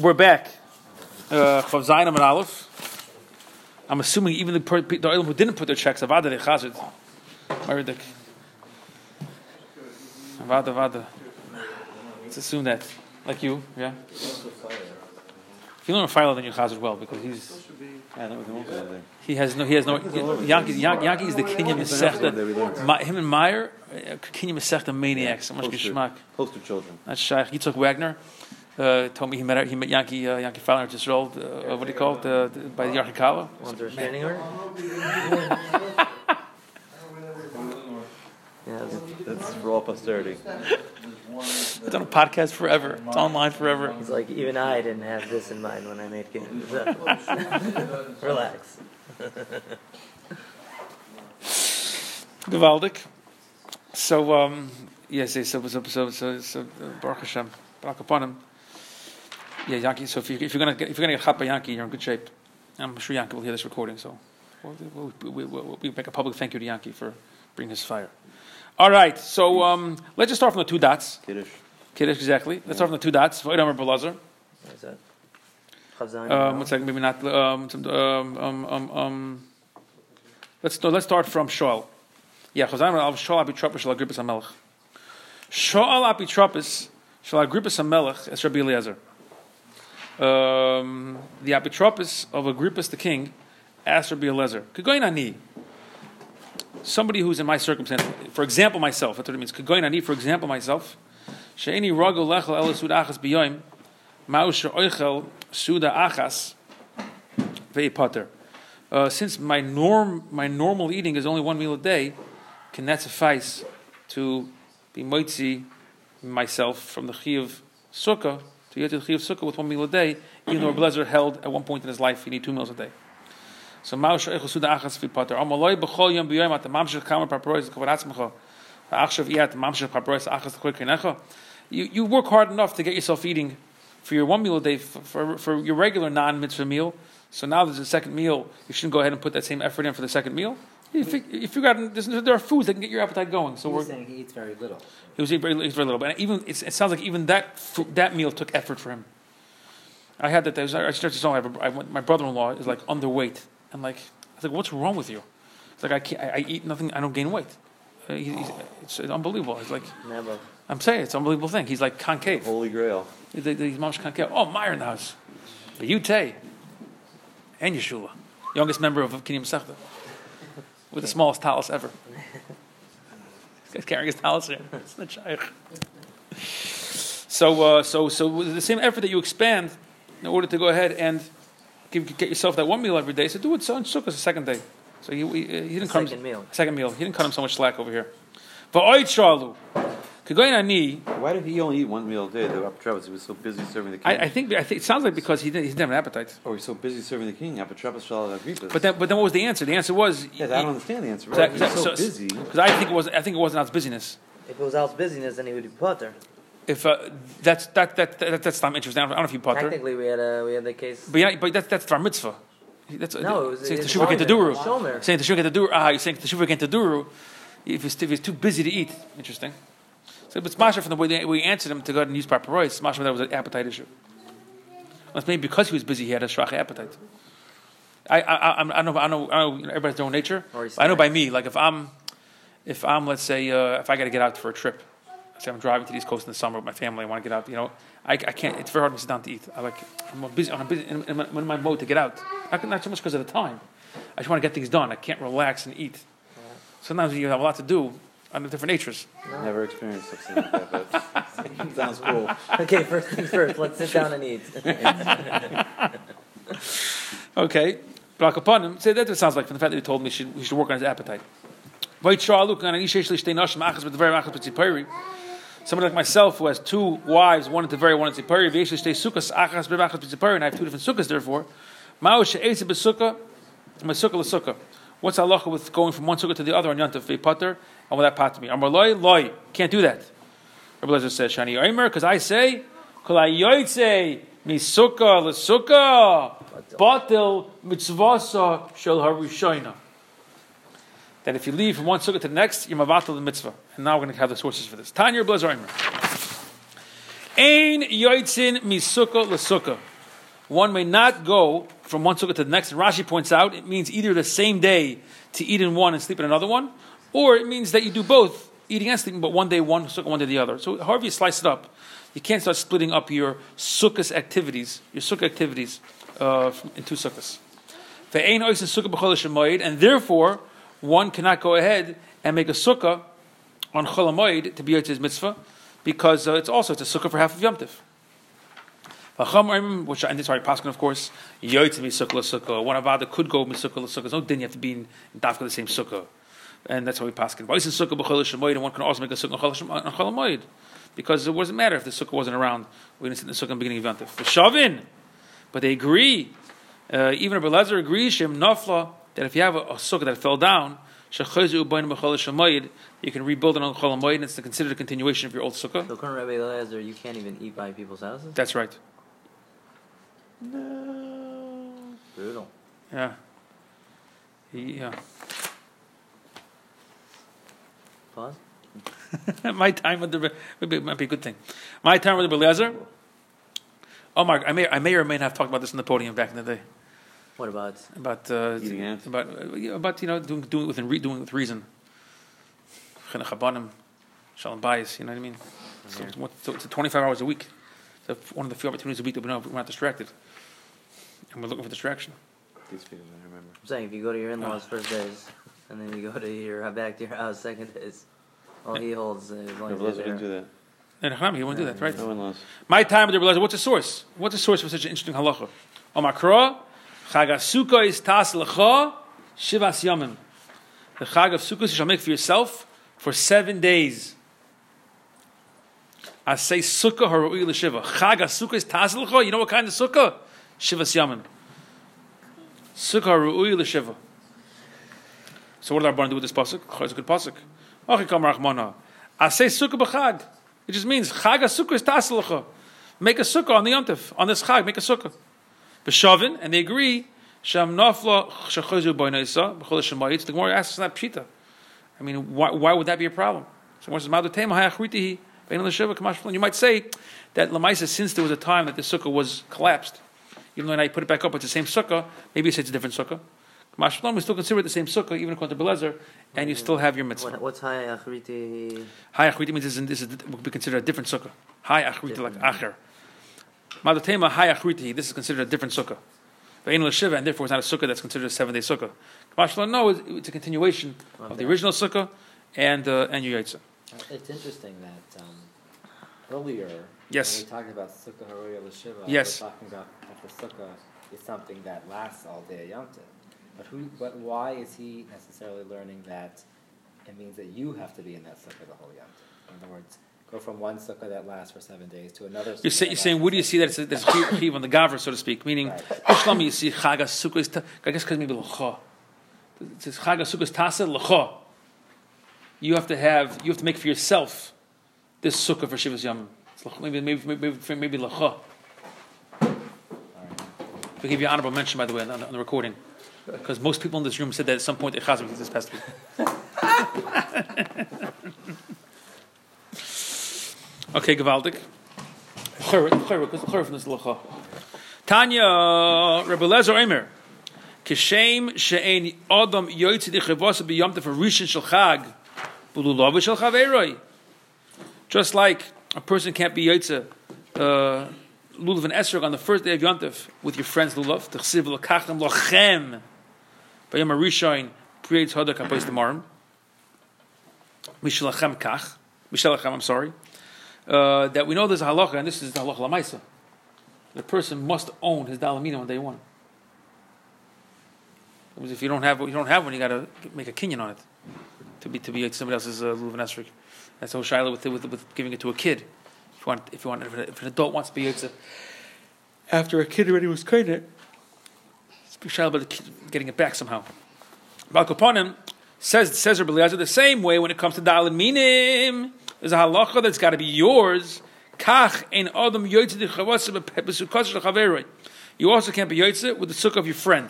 We're back. Uh, and Aleph. I'm assuming even the, the who didn't put their checks, Avada de Chazit. Meridik. Avada, Avada. Let's assume that. Like you, yeah? If you learn Philo, then you're Chazit well, because he's. Yeah, that was the most of. He has no. He has no. Yankee, Yankee, Yankee is the Kenya Masechta. Ma- Him and Meyer, uh, Kenya Masechta maniacs. So much Poster. geschmack. Poster children. That's Shaykh Yitzhak Wagner. Uh, told me he met he met Yankee uh, Yankee Fowler just rolled uh, what do you call it uh, by the Yarchei Kallah. Want the restraining order? yeah, That's for all posterity. It's on a podcast forever. It's online forever. it's like even I didn't have this in mind when I made games. Relax. Gewaldig. So um, yes, yes, so so so so, so uh, Baruch Hashem, Baruch upon him. Yeah, Yankee. So if, you, if you're gonna get, if you're gonna get hot by Yankee, you're in good shape. I'm sure Yankee will hear this recording, so we'll, we'll, we we'll, we make a public thank you to Yankee for bringing his fire. All right, so um, let's just start from the two dots. Kiddush. Kiddush, exactly. Let's start from the two dots. V'oidam Belazar. What is that? Um, one second, maybe not. Um, some- um, um, um, um, let's no, let's start from Shoal. Yeah, Chazan al Shoal Abitropis Shal Agrippus Hamelech. Shoal Abitropis Shal Agrippus Hamelech as Rabbi Eliezer. Um, the Abitropis of Agrippus the king asked Rabbi Eliezer, "Kagoyin ani." Somebody who's in my circumstance, for example, myself. That's what it means. Kagoyin ani, for example, myself. Ragul lechel elisud achas biyoim. Ma'usha oichel suda achas. Uh, since my norm, my normal eating is only one meal a day, can that suffice to be moitzi myself from the chi of sukkah to get to the chi of sukkah with one meal a day, even though Blazer held at one point in his life he need two meals a day. So ma'usha oichel suda achas ve'ipater. Amaloi b'chol yom at the atzmecha. You, you work hard enough to get yourself eating for your one meal a day, for, for, for your regular non mitzvah meal. So now there's a second meal. You shouldn't go ahead and put that same effort in for the second meal. You fig- you figure out there are foods that can get your appetite going. So He's we're, saying he eats very little. he was eating very, eats very little, but even it's, it sounds like even that that meal took effort for him. I had that. I was- I started to have a- I went- my brother-in-law is like underweight, and like I was like, "What's wrong with you?" It's like I can't. I, I eat nothing. I don't gain weight. He, he's, it's, it's unbelievable. He's like, Never. I'm saying it's an unbelievable thing. He's like concave. Holy Grail. He's, he's mamash concave. Oh, Meyer in the house. But you Tay and Yeshua, youngest member of Kinyam Sechta, with the smallest talus ever. This guy's carrying his talus here. It's not shaykh. So, uh, so, so with the same effort that you expand in order to go ahead and give, get yourself that one meal every day, so do it so on Sukkot the second day. So he, he, he didn't come Second meal. second meal. He didn't cut him so much slack over here. Va'oid shalu. Kagoyin ani. Why did he only eat one meal a day? The Rabbi Travis, he was so busy serving the king. I, I think I think it sounds like because he didn't, he didn't have an appetite. or he's so busy serving the king. Rabbi Travis shall Agrippa. But then, but then what was the answer? The answer was yeah, I don't understand the answer. Because Right? He's so, busy. Because I think it was I think it wasn't out of busyness. If it was Al's busyness, then he would be potter. If uh, that's that, that that that's not interesting. I don't, I don't know if you potter, Technically, we had a we had the case. but yeah, but that's that's our mitzvah. That's No, it was- saying it's teshuvah shomer. get duru. Shomer. Saying teshuvah get duru. Ah, you're saying teshuvah get duru. If he's, if he's too busy to eat, interesting. So, but Smasher from the way they, we answered him to go ahead and use proper rice, Smasher that was an appetite issue. Unless maybe because he was busy, he had a shracha appetite. I I I, I know I know I know you know, everybody's their own nature. I know by me, like if I'm if I'm let's say uh, if I got to get out for a trip, say I'm driving to the East Coast in the summer with my family, I want to get out. You know, I, I can't. It's very hard to sit down to eat. I like I'm busy. I'm busy in, in, my, in my mode to get out. Not, not so much because of the time. I just want to get things done. I can't relax and eat. Sometimes you have a lot to do on different natures. I've never experienced something like that, but sounds cool. Okay, first things first. Let's sit down and eat. Okay, Barak upon him. Say that. It sounds like from the fact that he told me he should, he should work on his appetite. Vayit sha'aluk an ish yesh li shtei nashim achas b'devar achas b'tzipari. Somebody like myself who has two wives, one at the very one at Tzipari, v'yesh li shtei sukkahs achas and I have two different sukkahs. Therefore, ma'u she'esi b'sukkah, m'sukkah l'sukkah. What's halacha with going from one sukkah to the other on Yantav ve'pater? And will that pat me? Amar loy loy. Can't do that. Rabbi Lezer says, Shani Omer, because I say, Kol hayoytze misukkah l'sukkah, batil mitzvasa shel harishayna. That if you leave from one sukkah to the next, you're mavatal the mitzvah. And now we're going to have the sources for this. Tanya Blazer. Ein yoitzin misukkah l'sukkah. One may not go from one sukkah to the next. And Rashi points out it means either the same day to eat in one and sleep in another one, or it means that you do both, eating and sleeping, but one day one sukkah, one day the other. So however you slice it up, you can't start splitting up your sukkah's activities, your sukkah activities, uh, two sukkahs. And therefore one cannot go ahead and make a sukkah on Chol Hamoed to be Yotzei's mitzvah, because uh, it's also it's a sukkah for half of Yom Tiv. V'cham which and this is already Paskin, of course, Yotzei misukah l'sukkah. One avada could go misukah l'sukkah. There's no din you have to be in, in dafka the same sukkah, and that's why we Paskin. Oisin sukkah b'chodesh hamoed, and one can also make a sukkah on Chol because it doesn't matter if the sukkah wasn't around. We didn't sit in the sukkah in the beginning of Yom Tiv. But they agree. Uh, even Rabbi Lezer agrees, Shem Nafla, that if you have a, a sukkah that fell down, Shechazu Ubayin B'chol Shemayid, you can rebuild it on Chol Hamoed, and it's considered a continuation of your old sukkah. So according to Rabbi Eliezer, you can't even eat by people's houses? That's right. No. Brutal. Yeah. Yeah. Pause? My time with the maybe might be a good thing. My time with the Beliezer. Oh, Mark, I may, I may or may not have talked about this in the podium back in the day What about? about uh, Eating ants? about uh, about you know doing doing it with re, doing it with reason. Chinuch habanim, shalom bayis. You know what I mean? So, it's, what- so it's 25 hours a week. So one of the few opportunities a week that we know we're not distracted, and we're looking for distraction. These figures I remember. I'm saying if you go to your in-laws first days, and then you go to your back to your house second days, all he holds is as long No, as Blazer didn't do that. And Haram, he won't do that, right? No in-laws. My time with the Rebbe What's the source? What's the source for such an interesting halacha? Omakra, Chag HaSukkah is tas lecha shivas yamim. The Chag of Sukkot you shall make for yourself for seven days. I say Sukkah haru'i l'shiva. Chag HaSukkah is tas lecha. You know what kind of Sukkah? Shivas yamim. Sukkah haru'i l'shiva. So what did our barn do with this pasuk? It's a good pasuk. Achikam rachmana. I say Sukkah b'chag. It just means Chag HaSukkah is tasalacha. Make a sukkah on the yontif, on this Chag, make a sukkah. B'shavin, and they agree, Sham nafla shechozu boinaisa, b'chol shemayit. The Gemara asks not pshita. I mean, why, why would that be a problem? So Gemara says, tema hayachritihi, bein kamash You might say that Lamaisa, since there was a time that the sukkah was collapsed, even though now you put it back up, it's the same sukkah, maybe you say it's a different sukkah. Kamash we still consider it the same sukkah, even according to Belezer, and you still have your mitzvah. What, what's high achriti? High achriti means this is, this is would be considered a different sukkah. High achriti like acher. Madatema high achriti. This is considered a different sukkah. Ve'en l'shiva, and therefore it's not a sukkah that's considered a seven day sukkah. Kamashla, no, it's, a continuation of the original sukkah and uh, and yaitza. It's interesting that um, earlier, Yes. when we talked about Sukkah Haruya L'Shiva, Yes. we're talking about that the Sukkah is something that lasts all day Yom Tov. But, who, but why is he necessarily learning that it means that you have to be in that Sukkah the whole Yom Tov? In other words, go from one Sukkah that lasts for seven days to another You're, say, you're saying, where do you see that it's a, there's a on the gavra, so to speak? Meaning, Right. You see chag sukkah I guess because maybe l'cha. It says chag sukkah is tasa l'cha. You have to have, you have to make for yourself this sukkah for Shivas l'cha- Maybe, maybe, maybe, maybe, l'cha. We give you honorable mention, by the way, on, the- on the recording. Because most people in this room said that at some point chazar this past week. okay, gewaldig. Chayr, chayr, because the chayr from this lacha. Tanya, Rabbi Lezer Omer, Kishem she'en adam yoytzi di chavasa b'yom tef rishon shel chag, b'lulav shel chaveroi. Just like a person can't be yoytze, uh, lulav and esrog on the first day of Yom Tov with your friends lulav, t'chsiv l'kachem lochem, b'yom harishon, apos tamarim, mishalachem kach, mishalachem, I'm sorry, uh, that we know there's a halacha, and this is the halacha lamaisa. The person must own his dalamina on day one. Because if you don't have you don't have one, you got to make a kinyan on it to be to be somebody else's uh, lulav and esrog. That's how Shiloh with, with with giving it to a kid. If you want, if you want, if an, if an adult wants to be yotze after a kid already was kind of, speak Shiloh about getting it back somehow. Balkoponim says says Rabbi the same way when it comes to dalin minim. There's a halacha that's got to be yours. Kach adam. You also can't be yotze with the sukkah of your friend.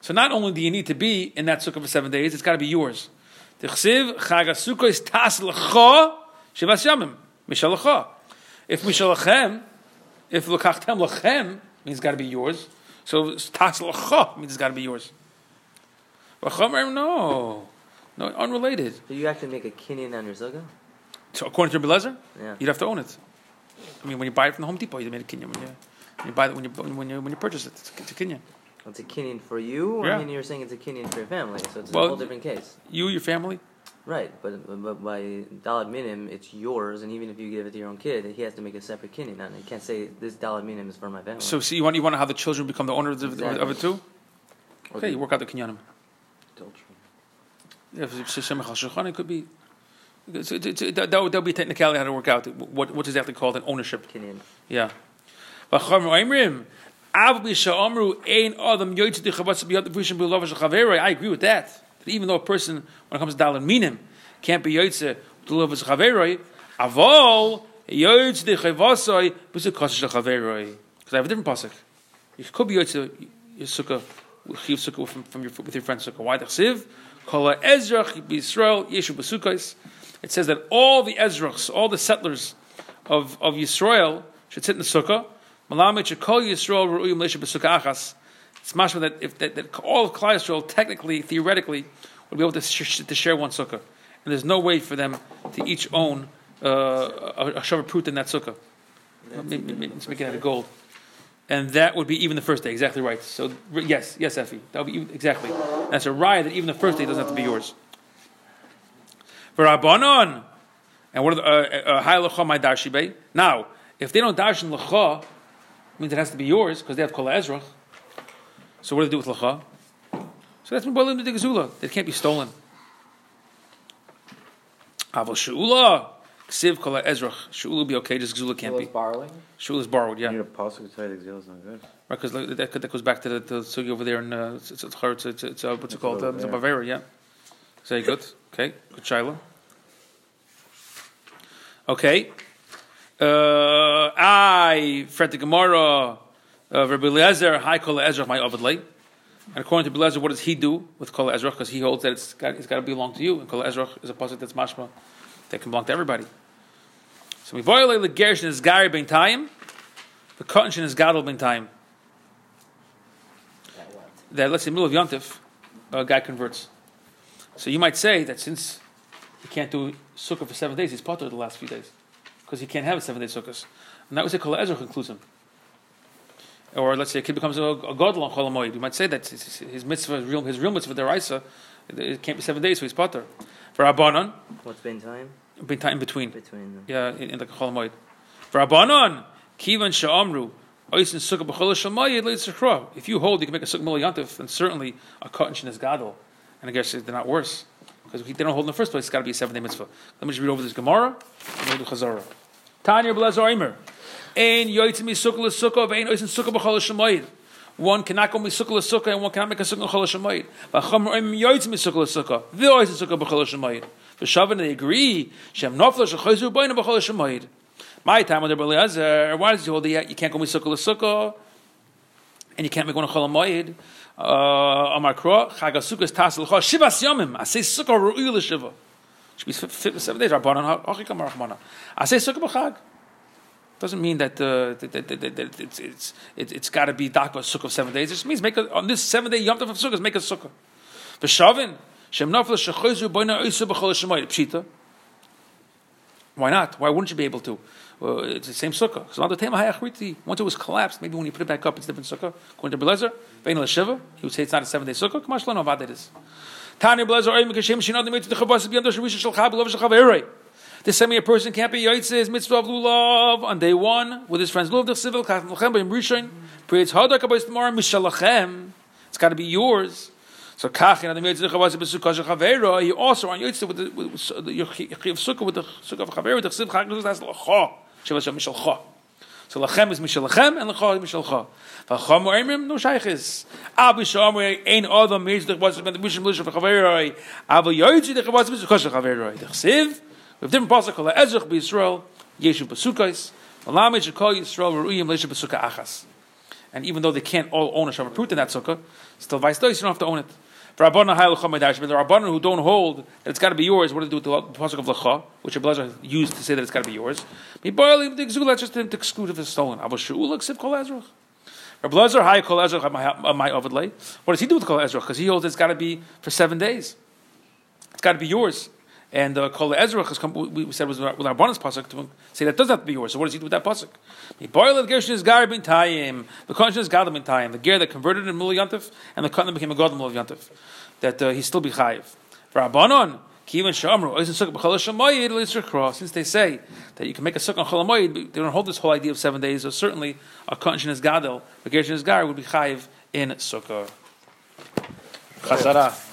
So not only do you need to be in that sukkah for seven days, it's got to be yours. The sukkah. If mishalachem, if lachem means it's got to be yours. So tas means it's got to be yours. No, no, unrelated. So you actually make a kinyan on your sukkah? So according to Rabbi Lezer, Yeah. you'd have to own it. I mean, when you buy it from the Home Depot, you made a kinyan. When you, when you buy it, when you when you when you purchase it, it's, it's a kinyan. It's a kinyan for you, or Yeah. I mean, you're saying it's a kinyan for your family, so it's Well- a whole different case. You, your family. Right, but, but by dalad minim, it's yours, and even if you give it to your own kid, he has to make a separate kinyan on it. You can't say this dalad minim is for my family. So, see, you want you want to have the children become the owners of, Exactly. of it too. Or Okay, you work out the kinyanim. adultery. If it's Shemach HaShulchan, it could be. It's, it's, it's, that, would that would be technicality how to work out what what's exactly called an ownership. kinyan. Yeah. V'cham oimrim, av b'sha'amru ein adam yoytzi dichavatz b'yad v'ishim shachaveroi. I agree with that. That even though a person, when it comes to dalan minim, can't be yoytzi b'lov shachaveroi, avol yoytzi dichavatz b'su kosh shachaveroi. Because I have a different pasuk. You could be yoytzi your sukkah, chiv sukkah from, from your, with your friend's sukkah. Why the chsiv? Kol ha'ezrach b'Yisrael yeshu b'sukkos. It says that all the Ezrachs, all the settlers of, of Yisrael should sit in the sukkah. Malamed should call Yisrael b'sukkah achas. It's mashma that if that, that all of Klal Yisrael technically, theoretically, would be able to, sh- to share one sukkah, and there's no way for them to each own uh, a, a shavar prut in that sukkah. Let's make it out of gold, and that would be even the first day. Exactly right. So yes, yes, Effie, that would be even, exactly. That's a riot that even the first day doesn't have to be yours. For Rabbanon, and what are the uh, uh, high lecha my darshibe? Now, if they don't darshan lecha, means it has to be yours because they have kol ezrach. So what do they do with lecha? So that's to the gezula. It can't be stolen. Sheula, ksiv kol ezrach. Sheula will be okay. Just gezula can't be. borrowing. Sheula is borrowed. Yeah, You need a pasuk to tell you the exile is not good. right. Because that, that goes back to the, the sugi over there in uh, it's it's it's, it's, it's, it's uh, what's it called? Uh, it's a there. Bavaria. Yeah. Very good. Okay. Good Shiloh. Okay. Uh, I, Fred the Gemara, uh, Rabbi Eliezer, hi Kol Ezra, my Ovidlay. And according to Eliezer, what does he do with Kol Ezra? Because he holds that it's got, it's got to belong to you. And Kol Ezra is a pasuk that's mashma that can belong to everybody. So we violate the Gershon is Gary ben time, the Kotenshin is Gadol ben time. That? Let's say middle of Yontif, a guy converts. So you might say that since he can't do sukkah for seven days, he's potter the last few days because he can't have a seven day sukkahs. And that was a Kol Ezra concludes him. Or let's say a kid becomes a, a godel on cholamoid. You might say that his, his mitzvah, his real, his real mitzvah deraisa, it can't be seven days, so he's potter. For Rabbanon, What's been time in between. between them? Yeah, in, in the Chol Hamoed. For Rabbanon, kivan sha'amru, oisin sukkah b'chol leitzachra. If you hold, you can make a sukkah mil yantif, then certainly a cotton shin is gadol. And I guess they're not worse. Because they don't hold in the first place, it's got to be a seven day mitzvah. Let me just read over this Gemara, and we'll do Chazara. Tanya Blazer Eimer. Ein yoitzim sukkah l'sukkah, ve'ein oisin sukkah b'chol shamayid. One cannot go misukah l'sukkah, and one cannot make a sukkah l'chol shamayid. V'cham oim yoitzim sukkah l'sukkah, ve'oisin sukkah b'chol. V'shavin they agree, shem nofla shechoizu b'oinu b'chol shamayid. My time with the Eliezer, why does he hold the you can't go misukah l'sukkah, and you can't make one a chol hamoyed? Uh, Amar Kro, Chag HaSukkah is tas l'cha shivas yomim. I say sukkah ru'u l'shiva. Should be seven days. Rabbanon hachikam rachmana. I say sukkah b'chag. Doesn't mean that, uh, that, that, that, that it's it's it, it's got to be dakwa sukkah of seven days. It just means make a, on this seven day yom tov of sukkah make a sukkah. V'shavin pshita. Why not? Why wouldn't you be able to? Well, it's the same sukkah. The. Once it was collapsed, maybe when you put it back up, it's a different sukkah. According to Belezer, he would say it's not a seven day sukkah. Kamash lo novad it is. Tanya Belezer oim kashem shinad the mitzvah chavas b'yam dosh rishon shel chab lov shel chaverei. The same a person can't be yotzei his mitzvah of lulav on day one with his friends. Lulav d'chsivil kach l'chem b'yam rishon. Prays hadak abayis tomorrow mishalachem. It's got to be yours. So kach in the mitzvah chavas b'sukkah shel chaverei. He also on yotzei with the yochiv sukkah with the sukkah of chaverei. The chsiv chag has l'cha. Shiva shel mishalcha. So lachem is mishalachem and lecha is mishalcha. V'cham oimrim no shaychis. Abu shomer ein meis the was the mishim lisha v'chaveroi. Abu yoytzi the was the kosher chaveroi. The chsiv with different pasuk called ezrach b'Yisrael yeshu b'sukkais. Malamid should call Yisrael ru'uyim lisha b'sukkah achas. And even though they can't all own a shavar prut in that sukkah, still vice dois, you don't have to own it. For Rabbanan Hayal But the Rabbanan who don't hold that it's got to be yours, what do they do with the pasuk of Lacha, which a blazer used to say that it's got to be yours? Let's just to exclude if it's stolen. Shaul Ksiv Kol Ezrach. My Ovidlay. What does he do with Kol Ezrach? Because he holds it's got to be for seven days. It's got to be yours. And uh, Kol Ezra has come. We said was with our bonus pasuk to say that does to be yours. So what does he do with that pasuk? He boiled the gershon is gar bin tayim. The conscience is gadol bin tayim. The ger that converted in mul yantif, and the cotton became a god mul yantif. That uh, he still be chayiv. For Rabbanon, Kivan Shamru, since they say that you can make a sukkah on they don't hold this whole idea of seven days, so certainly a conscience gadol, a gershon is gar would be chayiv in sukkah. Chazara.